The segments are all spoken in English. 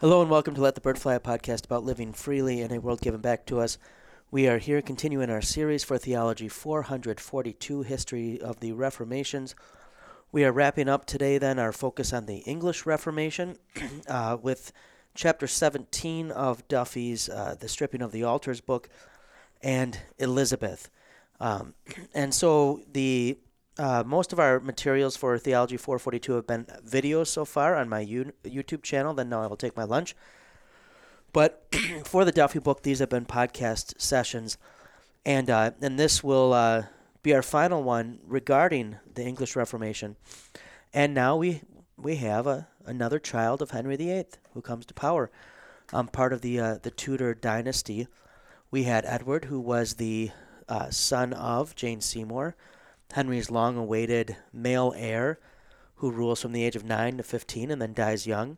Hello and welcome to Let the Bird Fly, a podcast about living freely in a world given back to us. We are here continuing our series for Theology 442, History of the Reformations. We are wrapping up today, then, our focus on the English Reformation uh, with chapter 17 of Duffy's uh, The Stripping of the Altars book and Elizabeth. Um, and so the uh, most of our materials for Theology 442 have been videos so far on my U- YouTube channel. Then now I will take my lunch. But for the Duffy book, these have been podcast sessions, and uh, and this will uh, be our final one regarding the English Reformation. And now we we have a, another child of Henry VIII who comes to power, um, part of the uh, the Tudor dynasty. We had Edward, who was the uh, son of Jane Seymour Henry's long awaited male heir, who rules from the age of 9 to 15 and then dies young.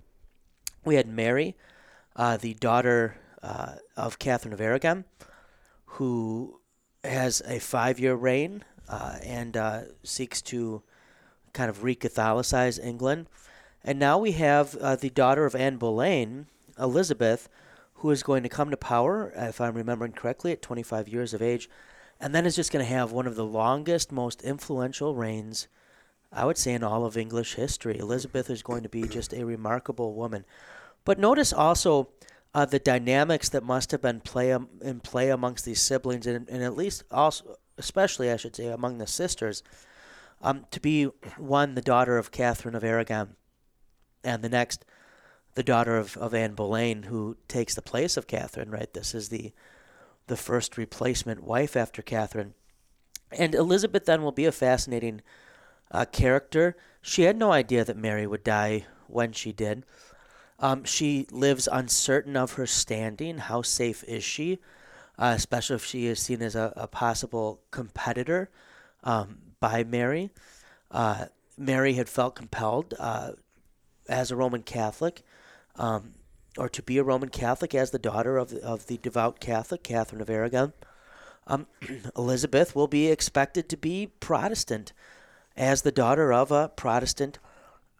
We had Mary, uh, the daughter uh, of Catherine of Aragon, who has a five year reign uh, and uh, seeks to kind of re Catholicize England. And now we have uh, the daughter of Anne Boleyn, Elizabeth, who is going to come to power, if I'm remembering correctly, at 25 years of age and then is just going to have one of the longest, most influential reigns, I would say, in all of English history. Elizabeth is going to be just a remarkable woman. But notice also uh, the dynamics that must have been play um, in play amongst these siblings, and, and at least also, especially, I should say, among the sisters. Um, to be one, the daughter of Catherine of Aragon, and the next, the daughter of, of Anne Boleyn, who takes the place of Catherine, right? This is the the first replacement wife after Catherine. And Elizabeth then will be a fascinating uh, character. She had no idea that Mary would die when she did. Um, she lives uncertain of her standing. How safe is she? Uh, especially if she is seen as a, a possible competitor um, by Mary. Uh, Mary had felt compelled uh, as a Roman Catholic um, or to be a Roman Catholic as the daughter of, of the devout Catholic, Catherine of Aragon. Um, Elizabeth will be expected to be Protestant as the daughter of a Protestant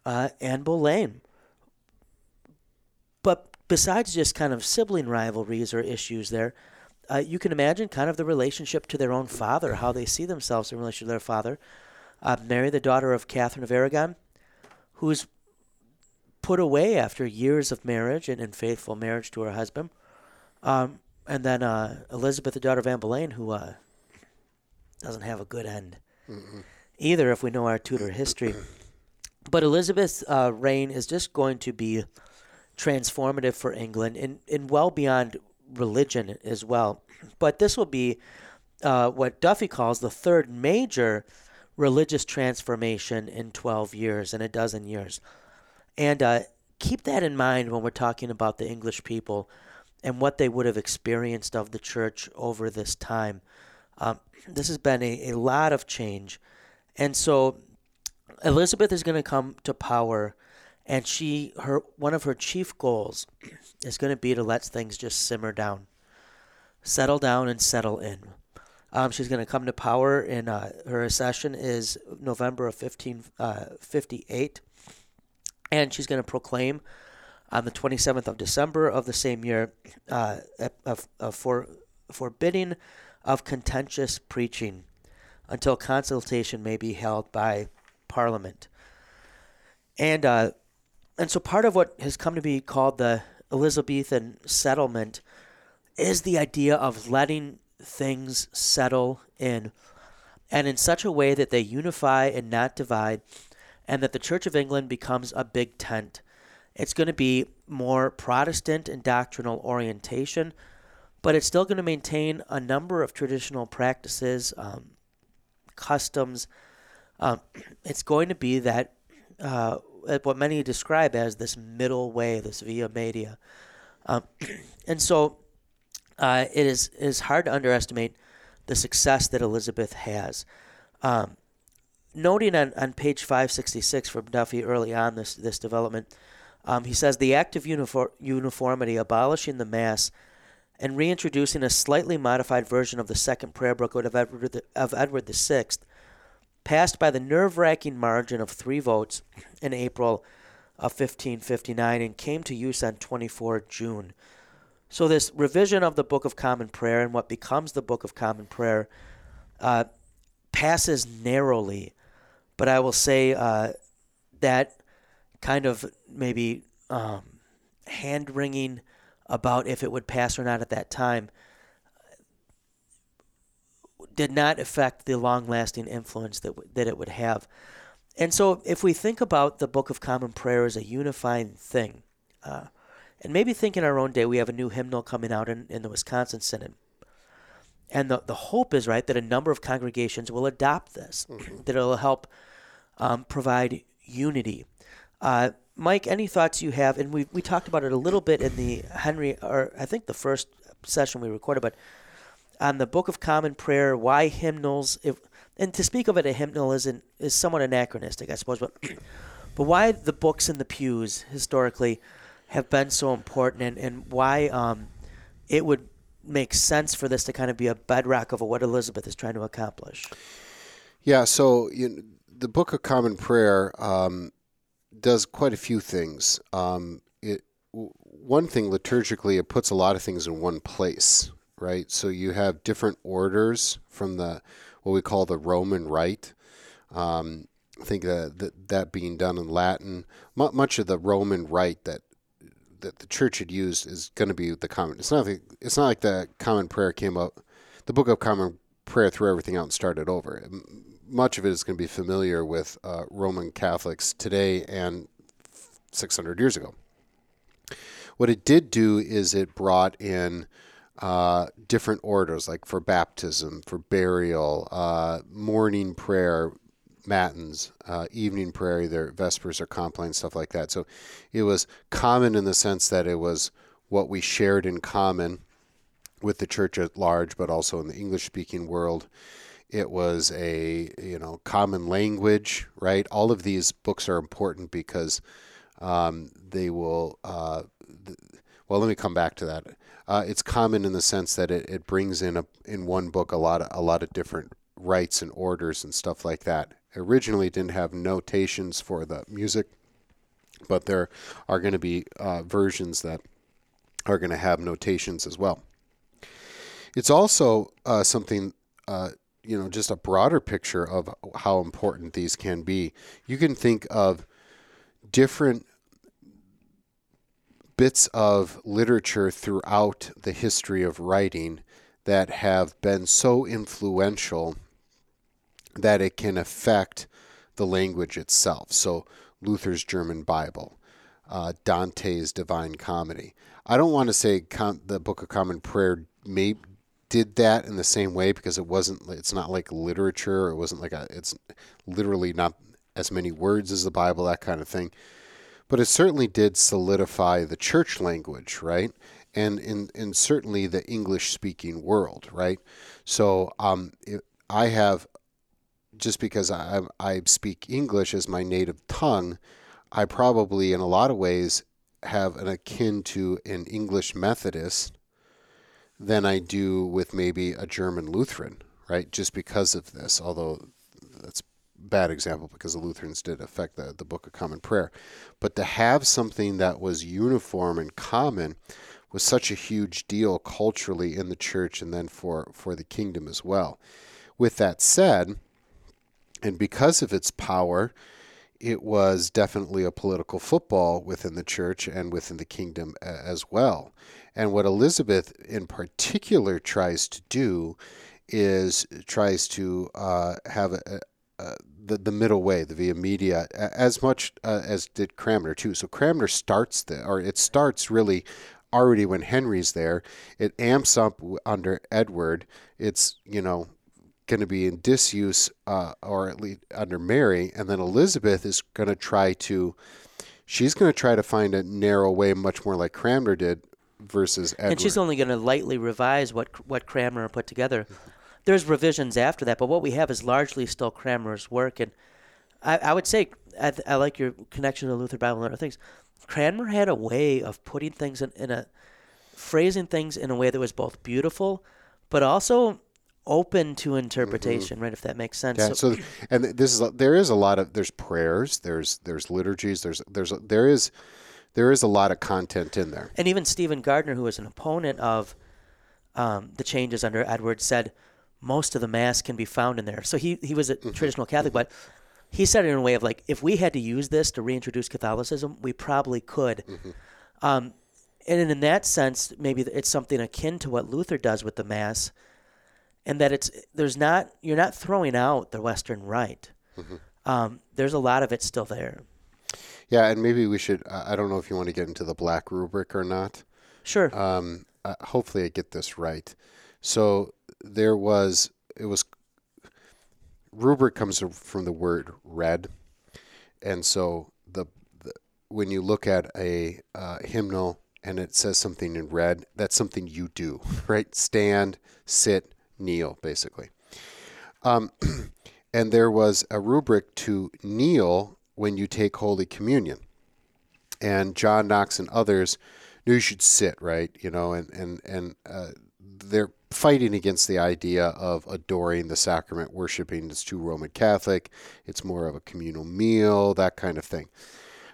uh, Anne Boleyn. But besides just kind of sibling rivalries or issues there, uh, you can imagine kind of the relationship to their own father, how they see themselves in relation to their father. Uh, Mary, the daughter of Catherine of Aragon, who's put away after years of marriage and, and faithful marriage to her husband. Um, and then uh, Elizabeth, the daughter of Anne Boleyn, who uh, doesn't have a good end Mm-mm. either, if we know our Tudor history. But Elizabeth's uh, reign is just going to be transformative for England and, and well beyond religion as well. But this will be uh, what Duffy calls the third major religious transformation in 12 years, in a dozen years. And uh, keep that in mind when we're talking about the English people and what they would have experienced of the church over this time. Um, this has been a, a lot of change. And so Elizabeth is going to come to power and she her one of her chief goals is going to be to let things just simmer down settle down and settle in um, she's going to come to power in uh, her accession is november of 1558 uh, and she's going to proclaim on the 27th of December of the same year uh, for, forbidding of contentious preaching until consultation may be held by Parliament. And uh, and so part of what has come to be called the Elizabethan settlement is the idea of letting things settle in and in such a way that they unify and not divide and that the Church of England becomes a big tent. It's going to be more Protestant and doctrinal orientation, but it's still going to maintain a number of traditional practices, um, customs. Um, it's going to be that uh, what many describe as this middle way, this via media. Um, and so uh, it is it is hard to underestimate the success that Elizabeth has. Um, noting on, on page 566 from Duffy early on this, this development, um, he says the act of uniform, uniformity abolishing the Mass and reintroducing a slightly modified version of the second prayer Booklet of Edward, the, of Edward VI passed by the nerve wracking margin of three votes in April of 1559 and came to use on 24 June. So, this revision of the Book of Common Prayer and what becomes the Book of Common Prayer uh, passes narrowly, but I will say uh, that kind of maybe um, hand wringing about if it would pass or not at that time did not affect the long lasting influence that, w- that it would have. And so, if we think about the Book of Common Prayer as a unifying thing, uh, and maybe think in our own day, we have a new hymnal coming out in, in the Wisconsin Synod. And the, the hope is, right, that a number of congregations will adopt this, mm-hmm. that it'll help um, provide unity. Uh, Mike, any thoughts you have? And we, we talked about it a little bit in the Henry, or I think the first session we recorded, but on the Book of Common Prayer, why hymnals, if, and to speak of it, a hymnal isn't is somewhat anachronistic, I suppose, but but why the books in the pews historically have been so important, and and why um, it would make sense for this to kind of be a bedrock of what Elizabeth is trying to accomplish. Yeah, so you the Book of Common Prayer um, does quite a few things. Um, it one thing liturgically, it puts a lot of things in one place, right? So you have different orders from the what we call the Roman Rite. Um, I think that, that that being done in Latin, much of the Roman Rite that that the church had used is going to be the common. It's not. It's not like the common prayer came up. The Book of Common Prayer threw everything out and started over. Much of it is going to be familiar with uh, Roman Catholics today and 600 years ago. What it did do is it brought in uh, different orders, like for baptism, for burial, uh, morning prayer, matins, uh, evening prayer, either vespers or compline, stuff like that. So it was common in the sense that it was what we shared in common with the church at large, but also in the English speaking world. It was a you know common language, right? All of these books are important because um, they will. Uh, th- well, let me come back to that. Uh, it's common in the sense that it, it brings in a in one book a lot of a lot of different rites and orders and stuff like that originally didn't have notations for the music, but there are going to be uh, versions that are going to have notations as well. It's also uh, something, uh, you know, just a broader picture of how important these can be. You can think of different bits of literature throughout the history of writing that have been so influential that it can affect the language itself. So, Luther's German Bible, uh, Dante's Divine Comedy. I don't want to say com- the Book of Common Prayer may did that in the same way because it wasn't. It's not like literature. It wasn't like a. It's literally not as many words as the Bible, that kind of thing. But it certainly did solidify the church language, right? And in, in certainly the English speaking world, right? So um, it, I have just because I, I speak English as my native tongue, I probably, in a lot of ways, have an akin to an English Methodist than I do with maybe a German Lutheran, right? Just because of this, although that's bad example because the Lutherans did affect the, the Book of Common Prayer. But to have something that was uniform and common was such a huge deal culturally in the church and then for, for the kingdom as well. With that said, and because of its power, it was definitely a political football within the church and within the kingdom as well. And what Elizabeth in particular tries to do is tries to uh, have a, a, the, the middle way, the via media, as much uh, as did Cranmer too. So Cranmer starts the, or it starts really already when Henry's there. It amps up under Edward. It's you know going to be in disuse, uh, or at least under Mary, and then Elizabeth is going to try to, she's going to try to find a narrow way, much more like Cranmer did, versus Edward. And she's only going to lightly revise what what Cranmer put together. There's revisions after that, but what we have is largely still Cranmer's work, and I, I would say I, I, like your connection to Luther Bible and other things. Cranmer had a way of putting things in, in a phrasing things in a way that was both beautiful, but also open to interpretation, right? If that makes sense. Yeah, so and this is there is a lot of there's prayers, there's there's liturgies, there's there's there is there is a lot of content in there. And even Stephen Gardiner, who was an opponent of um, the changes under Edwards, said most of the mass can be found in there. So he he was a Mm-hmm. traditional Catholic, but he said it in a way of like, if we had to use this to reintroduce Catholicism, we probably could. Mm-hmm. Um, and in that sense, maybe it's something akin to what Luther does with the mass, and that it's there's not you're not throwing out the Western rite. Mm-hmm. Um, there's a lot of it still there. Yeah, and maybe we should. I don't know if you want to get into the black rubric or not. Sure. Um, uh, hopefully, I get this right. So there was it was rubric comes from the word red, and so the, the when you look at a uh, hymnal and it says something in red, that's something you do, right? Stand, sit, kneel, basically. Um, and there was a rubric to kneel when you take Holy Communion. And John Knox and others knew you should sit, right? You know, and and and uh, they're fighting against the idea of adoring the sacrament, worshiping. It's too Roman Catholic. It's more of a communal meal, that kind of thing.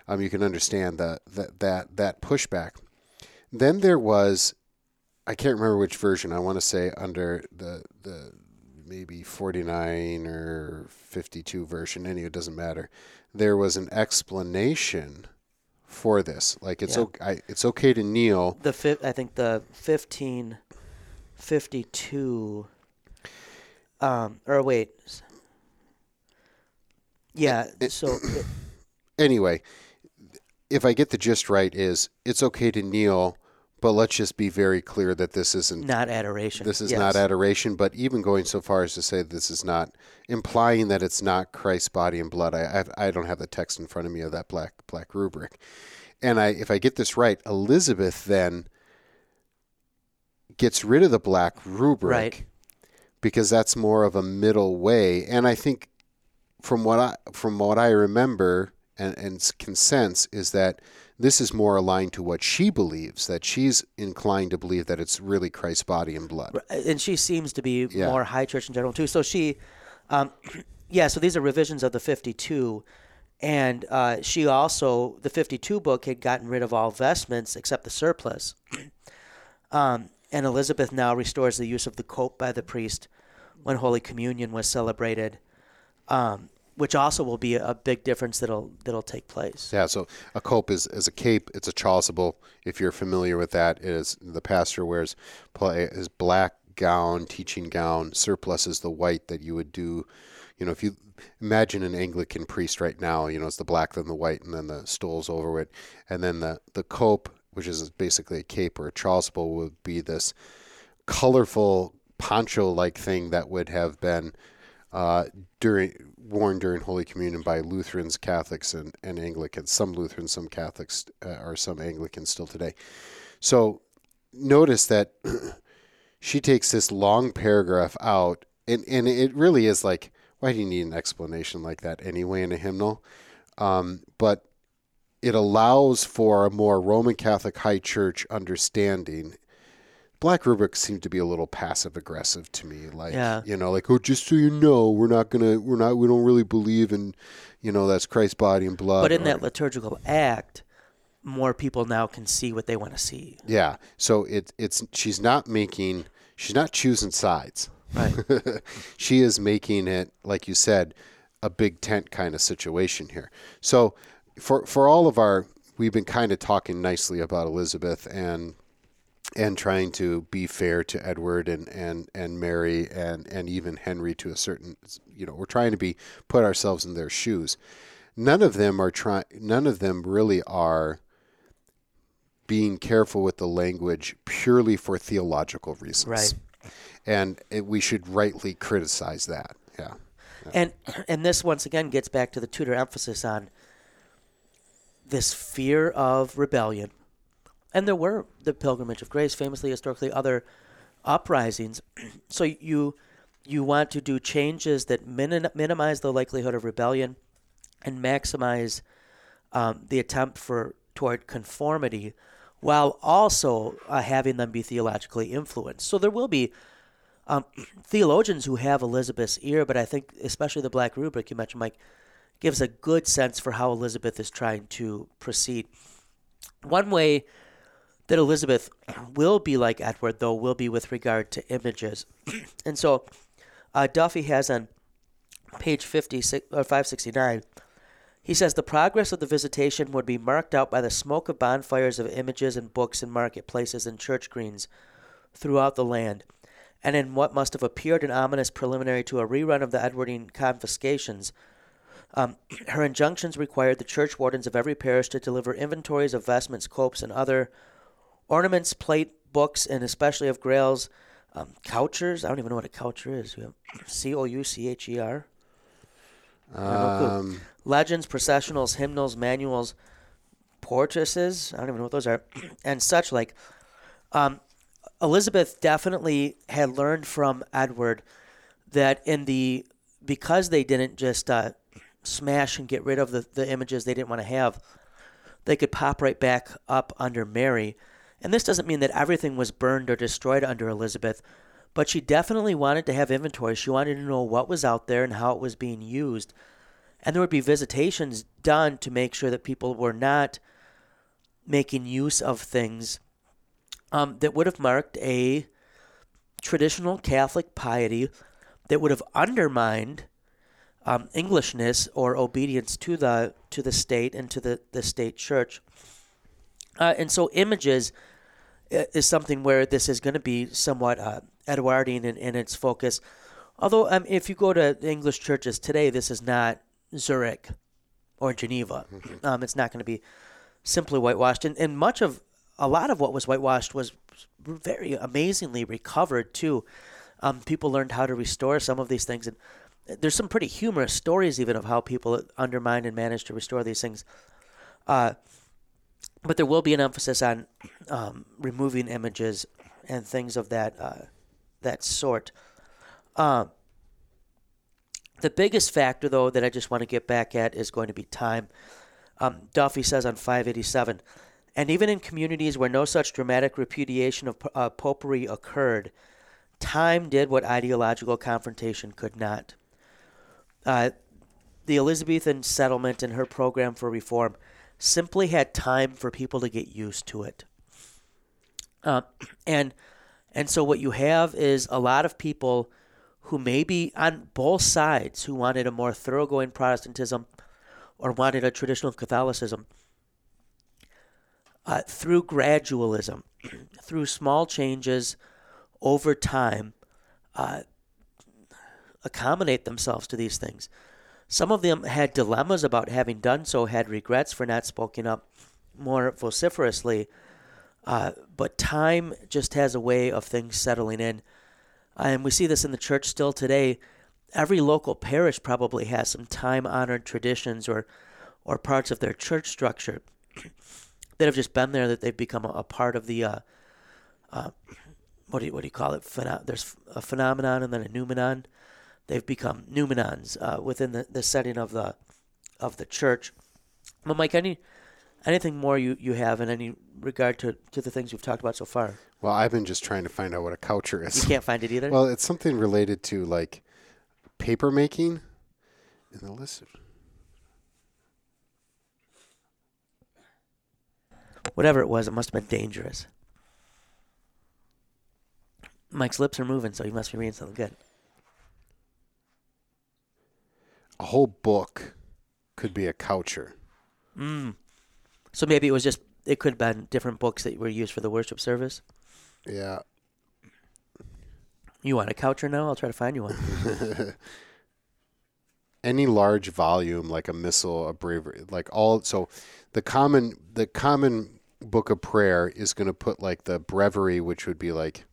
Um, you can understand that that that that pushback. Then there was, I can't remember which version. I want to say under the the maybe 49 or 52 version. Any, it doesn't matter. There was an explanation for this. Like it's Yeah. okay, I, it's okay to kneel. the fif- I think the fifteen fifty two. Um, or wait. Yeah. So it- Anyway, if I get the gist right, is it's okay to kneel, but let's just be very clear that this isn't not adoration. this is Yes. not adoration. But even going so far as to say this is not implying that it's not Christ's body and blood. I I, I don't have the text in front of me of that black black rubric, and I if I get this right, Elizabeth then gets rid of the black rubric Right. because that's more of a middle way. And I think from what I from what I remember and, and can sense is that this is more aligned to what she believes, that she's inclined to believe that it's really Christ's body and blood. and she seems to be Yeah. more high church in general too. So she, um, yeah. So these are revisions of the fifty-two, and uh, she also the fifty-two book had gotten rid of all vestments except the surplice. um, and Elizabeth now restores the use of the cope by the priest when Holy Communion was celebrated, um, which also will be a big difference that'll that'll take place. Yeah, so a cope is, is a cape. It's a chasuble. If you're familiar with that, it is the pastor wears pla- his black gown, teaching gown. Surplice is the white that you would do. You know, if you imagine an Anglican priest right now, you know, it's the black, then the white, and then the stoles over it, and then the the cope, which is basically a cape or a chasuble, would be this colorful poncho-like thing that would have been uh, during worn during Holy Communion by Lutherans, Catholics, and, and Anglicans. Some Lutherans, some Catholics, uh, or some Anglicans still today. So notice that she takes this long paragraph out, and, and it really is like, why do you need an explanation like that anyway in a hymnal? Um, but it allows for a more Roman Catholic High Church understanding. Black rubric seemed to be a little passive aggressive to me, like Yeah. you know, like oh, just so you know, we're not gonna, we're not, we don't really believe in, you know, that's Christ's body and blood. But in or- that liturgical act, more people now can see what they want to see. yeah, so it, it's she's not making, she's not choosing sides. Right. she is making it, like you said, a big tent kind of situation here. So for for all of our, we've been kind of talking nicely about Elizabeth and and trying to be fair to Edward and and and Mary and and even Henry to a certain, you know, we're trying to be put ourselves in their shoes. None of them are trying. None of them really are being careful with the language purely for theological reasons Right. and it, we should rightly criticize that. Yeah. And and this once again gets back to the Tudor emphasis on this fear of rebellion. And there were the Pilgrimage of Grace, famously historically other uprisings. so you you want to do changes that minim- minimize the likelihood of rebellion and maximize um, the attempt for toward conformity while also uh, having them be theologically influenced. So there will be Um, theologians who have Elizabeth's ear, but I think especially the Black Rubric you mentioned, Mike, gives a good sense for how Elizabeth is trying to proceed. One way that Elizabeth will be like Edward, though, will be with regard to images. and so uh, Duffy has on page 50, or 569, he says the progress of the visitation would be marked out by the smoke of bonfires of images and books in marketplaces and church greens throughout the land, and in what must have appeared an ominous preliminary to a rerun of the Edwardine confiscations. Um, her injunctions required the church wardens of every parish to deliver inventories of vestments, copes, and other ornaments, plate, books, and especially of grails, um, couchers. I don't even know what a coucher is. C O U C H E R. Um, Legends, processionals, hymnals, manuals, portraits. I don't even know what those are, and such like. Um, Elizabeth definitely had learned from Edward that in the because they didn't just uh, smash and get rid of the, the images they didn't want to have, they could pop right back up under Mary. And this doesn't mean that everything was burned or destroyed under Elizabeth, but she definitely wanted to have inventory. She wanted to know what was out there and how it was being used. And there would be visitations done to make sure that people were not making use of things um, that would have marked a traditional Catholic piety that would have undermined um, Englishness or obedience to the to the state and to the, the state church. Uh, and so images is something where this is going to be somewhat uh, Edwardian in, in, its focus. Although, um, if you go to English churches today, this is not Zurich or Geneva. Mm-hmm. Um, it's not going to be simply whitewashed. And, and much of, a lot of what was whitewashed was very amazingly recovered, too. Um, people learned how to restore some of these things. And there's some pretty humorous stories, even, of how people undermined and managed to restore these things. Uh, but there will be an emphasis on um, removing images and things of that uh, that sort. Um, the biggest factor, though, that I just want to get back at is going to be time. Um, Duffy says on 587, and even in communities where no such dramatic repudiation of uh, popery occurred, time did what ideological confrontation could not. Uh, the Elizabethan settlement and her program for reform simply had time for people to get used to it. Uh, and and so what you have is a lot of people who may be on both sides who wanted a more thoroughgoing Protestantism or wanted a traditional Catholicism. Uh, through gradualism, through small changes over time, uh, accommodate themselves to these things. Some of them had dilemmas about having done so, had regrets for not speaking up more vociferously. Uh, but time just has a way of things settling in. And we see this in the church still today. Every local parish probably has some time honored traditions or, or parts of their church structure that have just been there, that they've become a, a part of the, uh, uh, what, do you, what do you call it? Pheno- there's a phenomenon and then a noumenon they've become noumenons uh, within the, the setting of the of the church. But Mike, any anything more you, you have in any regard to, to the things we've talked about so far? Well, I've been just trying to find out what a coucher is. You can't find it either. well, it's something related to like paper making in the list. Whatever it was, it must have been dangerous. Mike's lips are moving, so he must be reading something good. a whole book could be a coucher. Mm. So maybe it was just it could have been different books that were used for the worship service. Yeah. You want a coucher now? I'll try to find you one. Any large volume, like a missal, a breviary, like all. So, the common the common book of prayer is going to put like the breviary, which would be like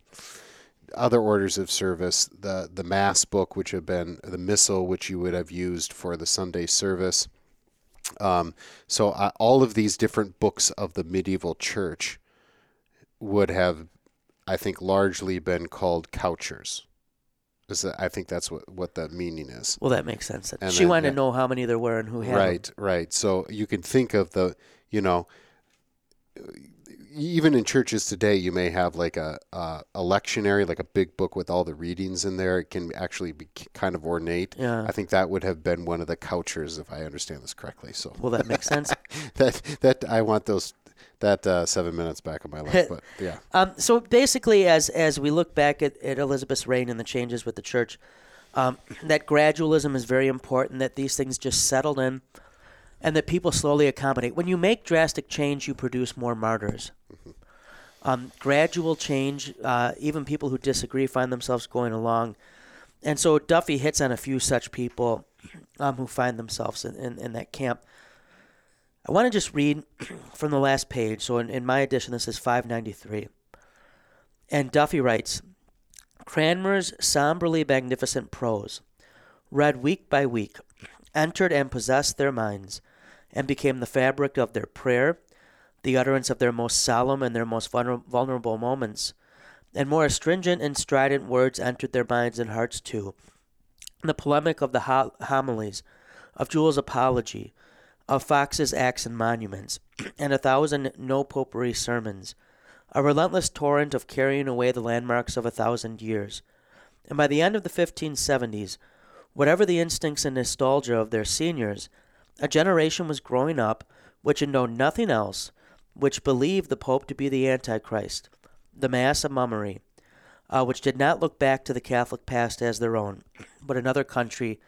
other orders of service, the the mass book, which have been the missal, which you would have used for the Sunday service. Um, so uh, all of these different books of the medieval church would have, I think, largely been called couchers. Is that, I think that's what, what the meaning is. Well, that makes sense. And she then, wanted yeah, to know how many there were and who had Right, them. right. So you can think of the, you know, even in churches today, you may have like a, a a lectionary, like a big book with all the readings in there. It can actually be kind of ornate. Yeah. I think that would have been one of the couchers, if I understand this correctly. So Will that make sense? that that I want those that uh, seven minutes back in my life. But yeah, Um, so basically, as as we look back at, at Elizabeth's reign and the changes with the church, um, that gradualism is very important. That these things just settled in, and that people slowly accommodate. When you make drastic change, you produce more martyrs. Um, gradual change, uh, even people who disagree find themselves going along, and so Duffy hits on a few such people um, who find themselves in, in, in that camp. I want to just read from the last page. So in, in my edition, this is 593. And Duffy writes Cranmer's somberly magnificent prose, read week by week, entered and possessed their minds, and became the fabric of their prayer, the utterance of their most solemn and their most vulnerable moments. And more astringent and strident words entered their minds and hearts too. The polemic of the ho- homilies, of Jewel's apology, of Foxe's Acts and Monuments, and a thousand no popery sermons, a relentless torrent of carrying away the landmarks of a thousand years. And by the end of the 1570s, whatever the instincts and nostalgia of their seniors, a generation was growing up which had known nothing else, which believed the Pope to be the Antichrist, the Mass a mummery, uh, which did not look back to the Catholic past as their own, but another country,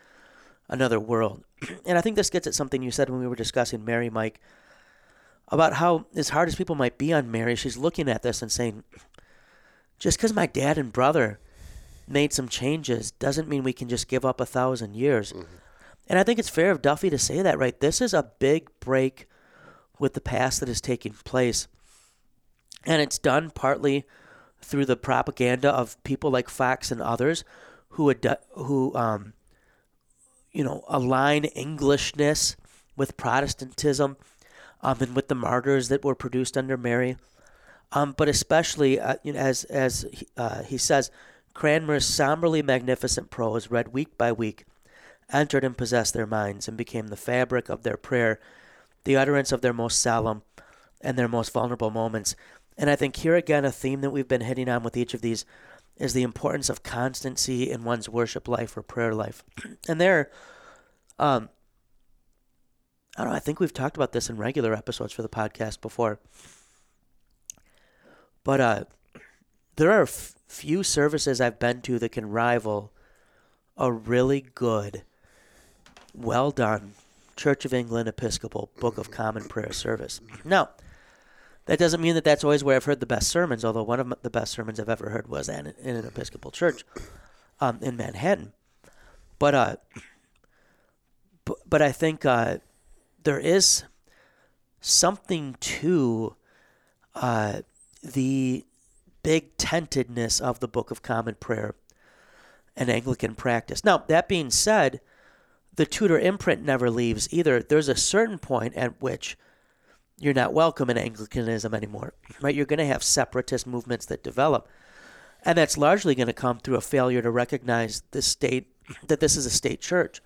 another world. And I think this gets at something you said when we were discussing Mary, Mike, about how, as hard as people might be on Mary, she's looking at this and saying, just because my dad and brother made some changes doesn't mean we can just give up a thousand years. And I think it's fair of Duffy to say that, right? This is a big break with the past that is taking place. And it's done partly through the propaganda of people like Foxe and others who ad- who um, you know align Englishness with Protestantism um, and with the martyrs that were produced under Mary. Um, but especially, uh, you know, as as he- uh, he says, Cranmer's somberly magnificent prose, read week by week, entered and possessed their minds and became the fabric of their prayer, the utterance of their most solemn and their most vulnerable moments. And I think here again, a theme that we've been hitting on with each of these is the importance of constancy in one's worship life or prayer life. and there, um, I don't know, I think we've talked about this in regular episodes for the podcast before. But uh, there are f- few services I've been to that can rival a really good, well done Church of England Episcopal Book of Common Prayer service. Now, that doesn't mean that that's always where I've heard the best sermons, although one of the best sermons I've ever heard was in, in an Episcopal church um, in Manhattan. But, uh, but, but I think uh, there is something to uh, the big tentedness of the Book of Common Prayer and Anglican practice. Now, that being said, the Tudor imprint never leaves either. There's a certain point at which you're not welcome in Anglicanism anymore, right? You're going to have separatist movements that develop. And that's largely going to come through a failure to recognize the state, that this is a state church.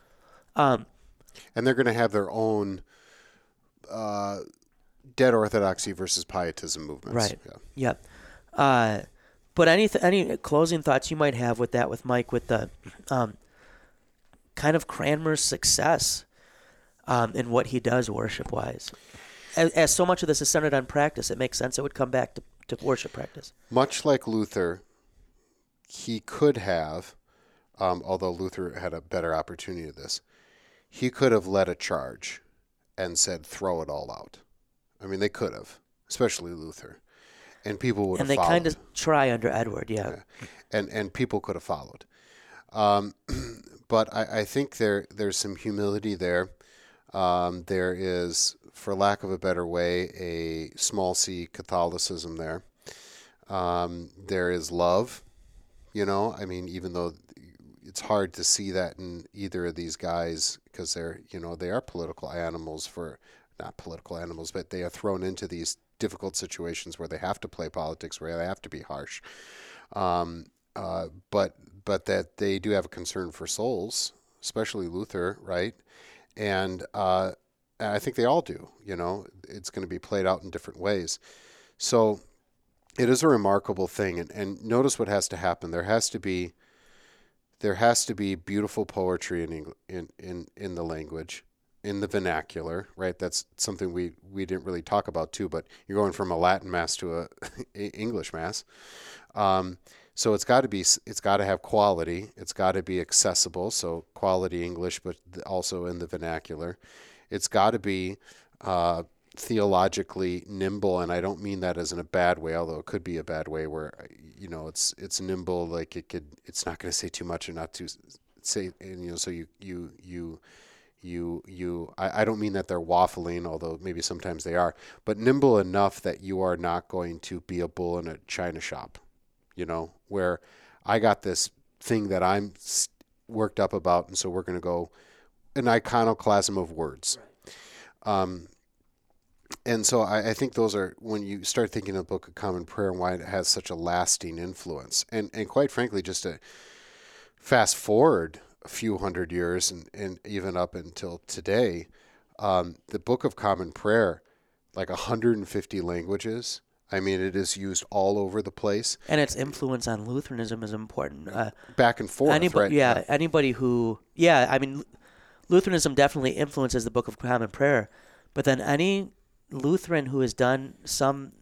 Um, and they're going to have their own uh, dead orthodoxy versus pietism movements. Right. Yeah. Yep. Uh, but any th- any closing thoughts you might have with that, with Mike, with the um, kind of Cranmer's success um, in what he does worship wise? As, as so much of this is centered on practice, it makes sense it would come back to, to worship practice. Much like Luther, he could have, um, although Luther had a better opportunity of this, he could have led a charge and said, throw it all out. I mean, they could have, especially Luther. And people would And they kind of try under Edward, yeah. Yeah. and and people could have followed. Um, but I, I think there there's some humility there. Um, there is, for lack of a better way, a small c Catholicism there. Um, there is love. You know, I mean, even though it's hard to see that in either of these guys because they're you know they are political animals for not political animals, but they are thrown into these difficult situations where they have to play politics, where they have to be harsh. Um, uh, but but that they do have a concern for souls, especially Luther, right? And uh, I think they all do. You know, it's going to be played out in different ways. So it is a remarkable thing, and, and notice what has to happen. There has to be there has to be beautiful poetry in Engl- in, in in the language, in the vernacular, right? That's something we we didn't really talk about too. But you're going from a Latin mass to a English mass. Um, so it's got to be it's got to have quality. It's got to be accessible. So quality English, but also in the vernacular. It's got to be uh, theologically nimble, and I don't mean that as in a bad way, although it could be a bad way where you know it's it's nimble, like it could it's not going to say too much or not to say, and you know, so you you you you you I, I don't mean that they're waffling although maybe sometimes they are but nimble enough that you are not going to be a bull in a china shop you know, where I got this thing that I'm worked up about, and so we're going to go an iconoclasm of words. Um, and so I, I, think those are when you start thinking of the Book of Common Prayer and why it has such a lasting influence. And and quite frankly, just to fast forward a few hundred years and, and even up until today, um, the Book of Common Prayer, like 150 languages, I mean, it is used all over the place. And its influence on Lutheranism is important. Uh, Back and forth, anybody, right? Yeah, yeah, anybody who, yeah, I mean, Lutheranism definitely influences the Book of Common Prayer, but then any Lutheran who has done some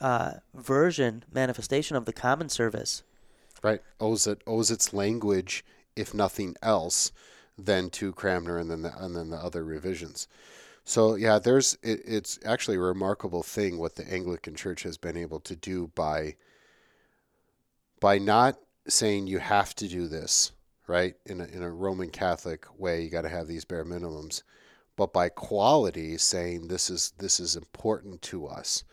uh, version, manifestation of the common service, right, owes it owes its language, if nothing else, than to Cranmer and then the, and then the other revisions. So yeah, there's it, it's actually a remarkable thing what the Anglican Church has been able to do by by not saying you have to do this, right? In a, in a Roman Catholic way, you got to have these bare minimums, but by quality saying this is this is important to us.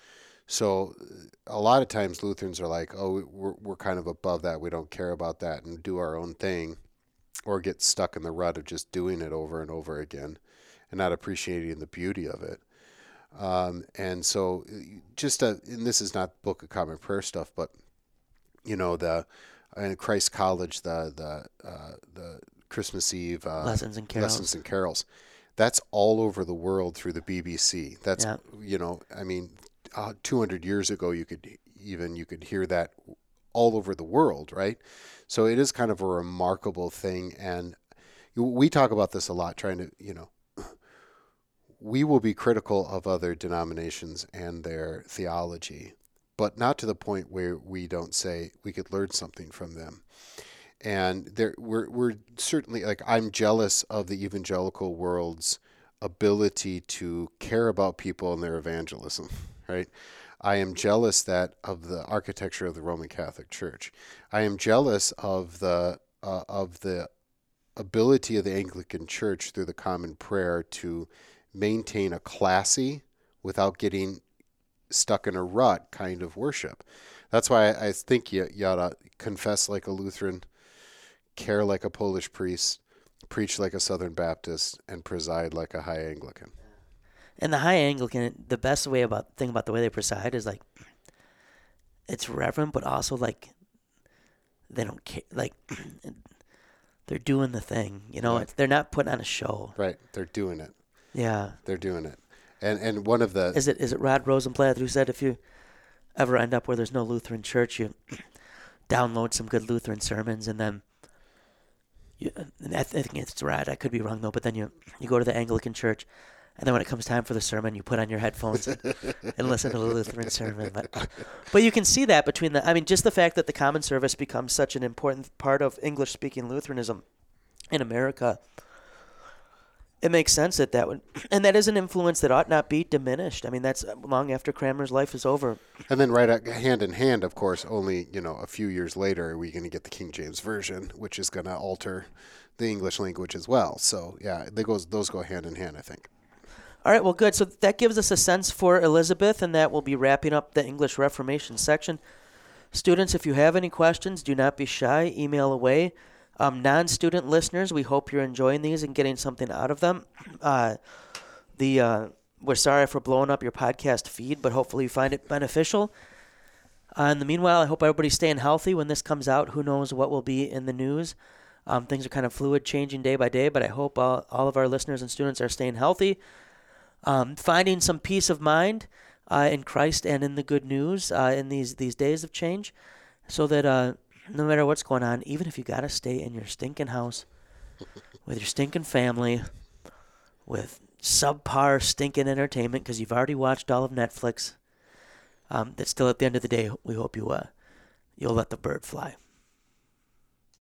So uh, a lot of times Lutherans are like, "Oh, we're we're kind of above that. We don't care about that and do our own thing." Or get stuck in the rut of just doing it over and over again and not appreciating the beauty of it. Um, and so, just a, and this is not Book of Common Prayer stuff, but you know the in Christ College the the uh, the Christmas Eve uh, lessons and carols. lessons and carols. That's all over the world through the BBC. That's yeah. you know, I mean, uh, 200 years ago, you could even you could hear that all over the world, right? So it is kind of a remarkable thing, and we talk about this a lot, trying to you know we will be critical of other denominations and their theology, but not to the point where we don't say we could learn something from them. And there, we're, we're certainly like I'm jealous of the evangelical world's ability to care about people and their evangelism, right? I am jealous that of the architecture of the Roman Catholic Church. I am jealous of the uh, of the ability of the Anglican Church through the common prayer to maintain a classy without getting stuck in a rut kind of worship. That's why I think you, you ought to confess like a Lutheran, care like a Polish priest, preach like a Southern Baptist, and preside like a high Anglican. And the high Anglican, the best way about thing about the way they preside is like it's reverent, but also like they don't care. Like they're doing the thing, you know. Right. They're not putting on a show. Right, they're doing it. Yeah. They're doing it. And and one of the Is it is it Rod Rosenbladt who said if you ever end up where there's no Lutheran church, you download some good Lutheran sermons and then you, I think it's Rod. I could be wrong though, but then you you go to the Anglican church and then when it comes time for the sermon, you put on your headphones and, and listen to the Lutheran sermon. But, but you can see that between the, I mean, just the fact that the common service becomes such an important part of English speaking Lutheranism in America it makes sense that that would, and that is an influence that ought not be diminished. I mean, that's uh, long after Cranmer's life is over. And then, right hand in hand, of course, only you know a few years later, are we going to get the King James version, which is going to alter the English language as well. So yeah, they goes those go hand in hand, I think. All right, well, good. So that gives us a sense for Elizabeth, and that will be wrapping up the English Reformation section. Students, if you have any questions, do not be shy. Email away. Um, non student listeners, we hope you're enjoying these and getting something out of them. Uh, the uh, We're sorry for blowing up your podcast feed, but hopefully you find it beneficial. Uh, in the meanwhile, I hope everybody's staying healthy when this comes out. Who knows what will be in the news? Um, things are kind of fluid, changing day by day, but I hope all, all of our listeners and students are staying healthy, um, finding some peace of mind. uh, in Christ and in the good news uh, in these these days of change, so that uh, no matter what's going on, even if you gotta stay in your stinking house with your stinking family, with subpar stinking entertainment because you've already watched all of Netflix, um, that still at the end of the day, we hope you uh, you'll let the bird fly.